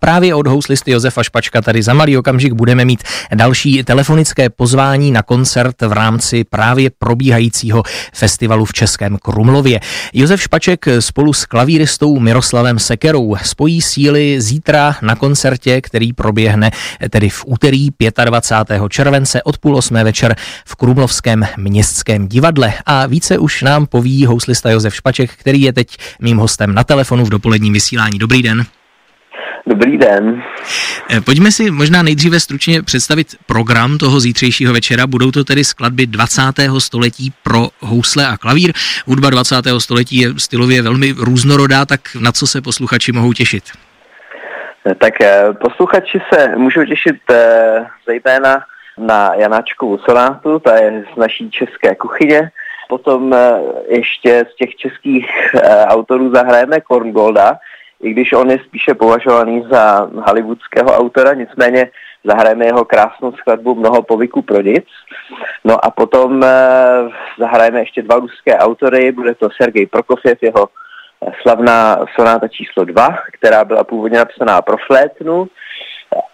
Právě od houslisty Josefa Špačka tady za malý okamžik budeme mít další telefonické pozvání na koncert v rámci právě probíhajícího festivalu v Českém Krumlově. Josef Špaček spolu s klavíristou Miroslavem Sekerou spojí síly zítra na koncertě, který proběhne tedy v úterý 25. července od půl osmé večer v Krumlovském městském divadle. A více už nám poví houslista Josef Špaček, který je teď mým hostem na telefonu v dopoledním vysílání. Dobrý den. Dobrý den. Eh, pojďme si možná nejdříve stručně představit program toho zítřejšího večera. Budou to tedy skladby 20. století pro housle a klavír. Hudba 20. století je stylově velmi různorodá, tak na co se posluchači mohou těšit? Eh, tak eh, posluchači se můžou těšit zejména na Janáčkovu sonátu, ta je z naší české kuchyně. Potom ještě z těch českých autorů zahrajeme Korngolda, i když on je spíše považovaný za hollywoodského autora, nicméně zahrajeme jeho krásnou skladbu Mnoho povyků pro nic. No a potom eh, zahrajeme ještě dva ruské autory, bude to Sergej Prokofiev, jeho eh, slavná sonáta číslo 2, která byla původně napsaná pro flétnu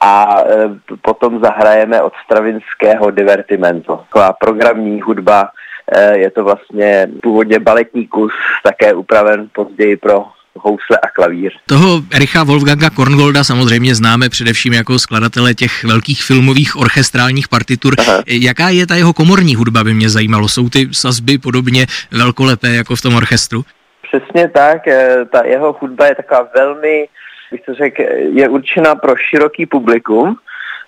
a eh, potom zahrajeme od Stravinského Divertimento. Taková programní hudba, je to vlastně původně baletní kus, také upraven později pro housle a klavír. Toho Ericha Wolfganga Korngolda samozřejmě známe především jako skladatele těch velkých filmových orchestrálních partitur. Aha. Jaká je ta jeho komorní hudba, by mě zajímalo. Jsou ty sazby podobně velkolepé jako v tom orchestru? Přesně tak. Eh, ta jeho hudba je taková velmi, bych to řekl, je určena pro široký publikum.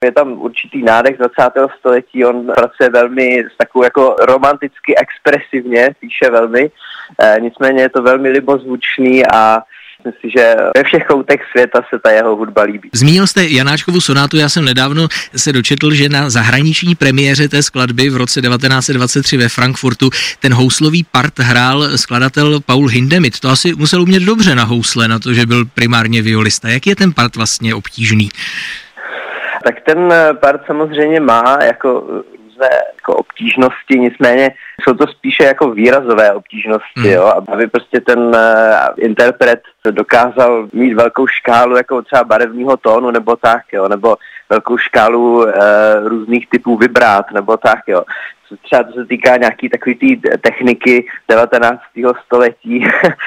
Je tam určitý nádech 20. století, on pracuje velmi s takovou jako romanticky expresivně, píše velmi, e, nicméně je to velmi libozvučný a myslím že ve všech koutech světa se ta jeho hudba líbí. Zmínil jste Janáčkovu sonátu, já jsem nedávno se dočetl, že na zahraniční premiéře té skladby v roce 1923 ve Frankfurtu ten houslový part hrál skladatel Paul Hindemith. To asi musel umět dobře na housle, na to, že byl primárně violista. Jak je ten part vlastně obtížný? Tak ten part samozřejmě má jako různé jako obtížnosti, nicméně jsou to spíše jako výrazové obtížnosti, mm. jo, aby prostě ten uh, interpret dokázal mít velkou škálu jako třeba barevního tónu nebo tak, jo, nebo velkou škálu uh, různých typů vibrát nebo tak, jo třeba co se týká nějaký takový tý techniky 19. století,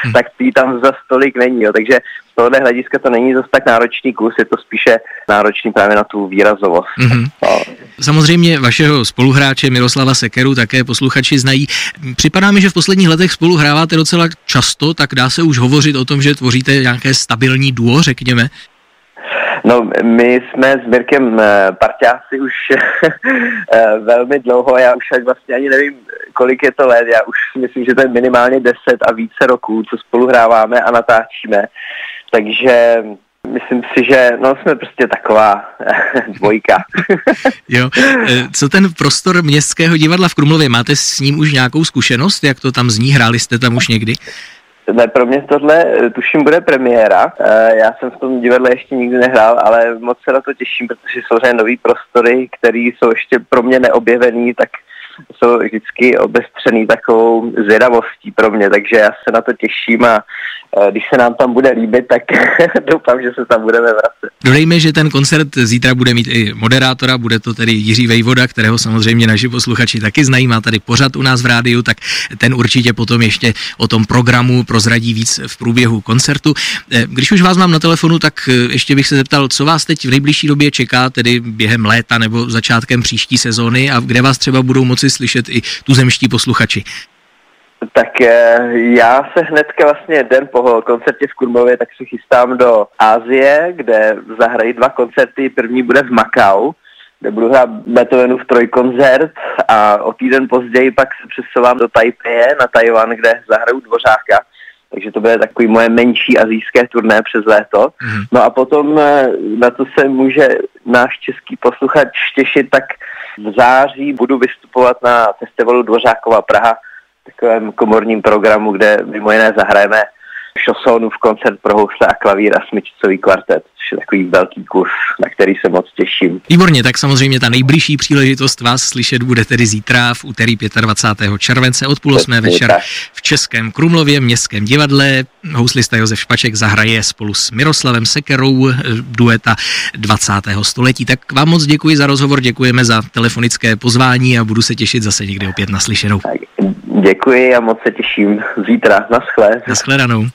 hmm. tak tý tam za stolik není. Jo. Takže z tohohle hlediska to není zase tak náročný kus, je to spíše náročný právě na tu výrazovost. Mm-hmm. No. Samozřejmě vašeho spoluhráče Miroslava Sekeru také posluchači znají. Připadá mi, že v posledních letech spolu hráváte docela často, tak dá se už hovořit o tom, že tvoříte nějaké stabilní duo, řekněme. No, my jsme s Mirkem eh, parťáci už eh, velmi dlouho, já už až vlastně ani nevím, kolik je to let, já už myslím, že to je minimálně 10 a více roků, co spolu hráváme a natáčíme, takže myslím si, že no, jsme prostě taková dvojka. jo, eh, co ten prostor Městského divadla v Krumlově, máte s ním už nějakou zkušenost, jak to tam zní, hráli jste tam už někdy? Ne, pro mě tohle eh, tuším bude premiéra. Eh, já jsem v tom divadle ještě nikdy nehrál, ale moc se na to těším, protože jsou nový prostory, které jsou ještě pro mě neobjevený, tak jsou vždycky obestřený takovou zvědavostí pro mě, takže já se na to těším a Eh, když se nám tam bude líbit, tak doufám, že se tam budeme vracet. Dodejme, že ten koncert zítra bude mít i moderátora, bude to tedy Jiří Vejvoda, kterého samozřejmě naši posluchači taky znají, má tady pořad u nás v rádiu, tak ten určitě potom ještě o tom programu prozradí víc v průběhu koncertu. Eh, když už vás mám na telefonu, tak eh, ještě bych se zeptal, co vás teď v nejbližší době čeká, tedy během léta nebo začátkem příští sezóny a kde vás třeba budou moci slyšet i tuzemští posluchači. Tak eh, já se hnedka vlastně den po koncertě v Kurmově tak se chystám do Ázie, kde zahrají dva koncerty. První bude v Makau, kde budu hrát Beethovenův trojkoncert a o týden později pak se přesouvám do Taipei na Tajvan, kde zahraju Dvořáka. Takže to bude takový moje menší azijské turné přes léto. Mm. No a potom eh, na to se může náš český posluchač těšit, tak v září budu vystupovat na festivalu Dvořákova Praha takovém komorním programu, kde mimo jiné zahrajeme v koncert pro housle a klavír a smyčcový kvartet, takový velký kus, na který se moc těším. Výborně, tak samozřejmě ta nejbližší příležitost vás slyšet bude tedy zítra v úterý 25. července od půl osmé večer v Českém Krumlově městském divadle. Houslista Josef Špaček zahraje spolu s Miroslavem Sekerou dueta 20. století. Tak vám moc děkuji za rozhovor, děkujeme za telefonické pozvání a budu se těšit zase někdy opět naslyšenou. Děkuji a moc se těším zítra. Naschle. Naschledanou.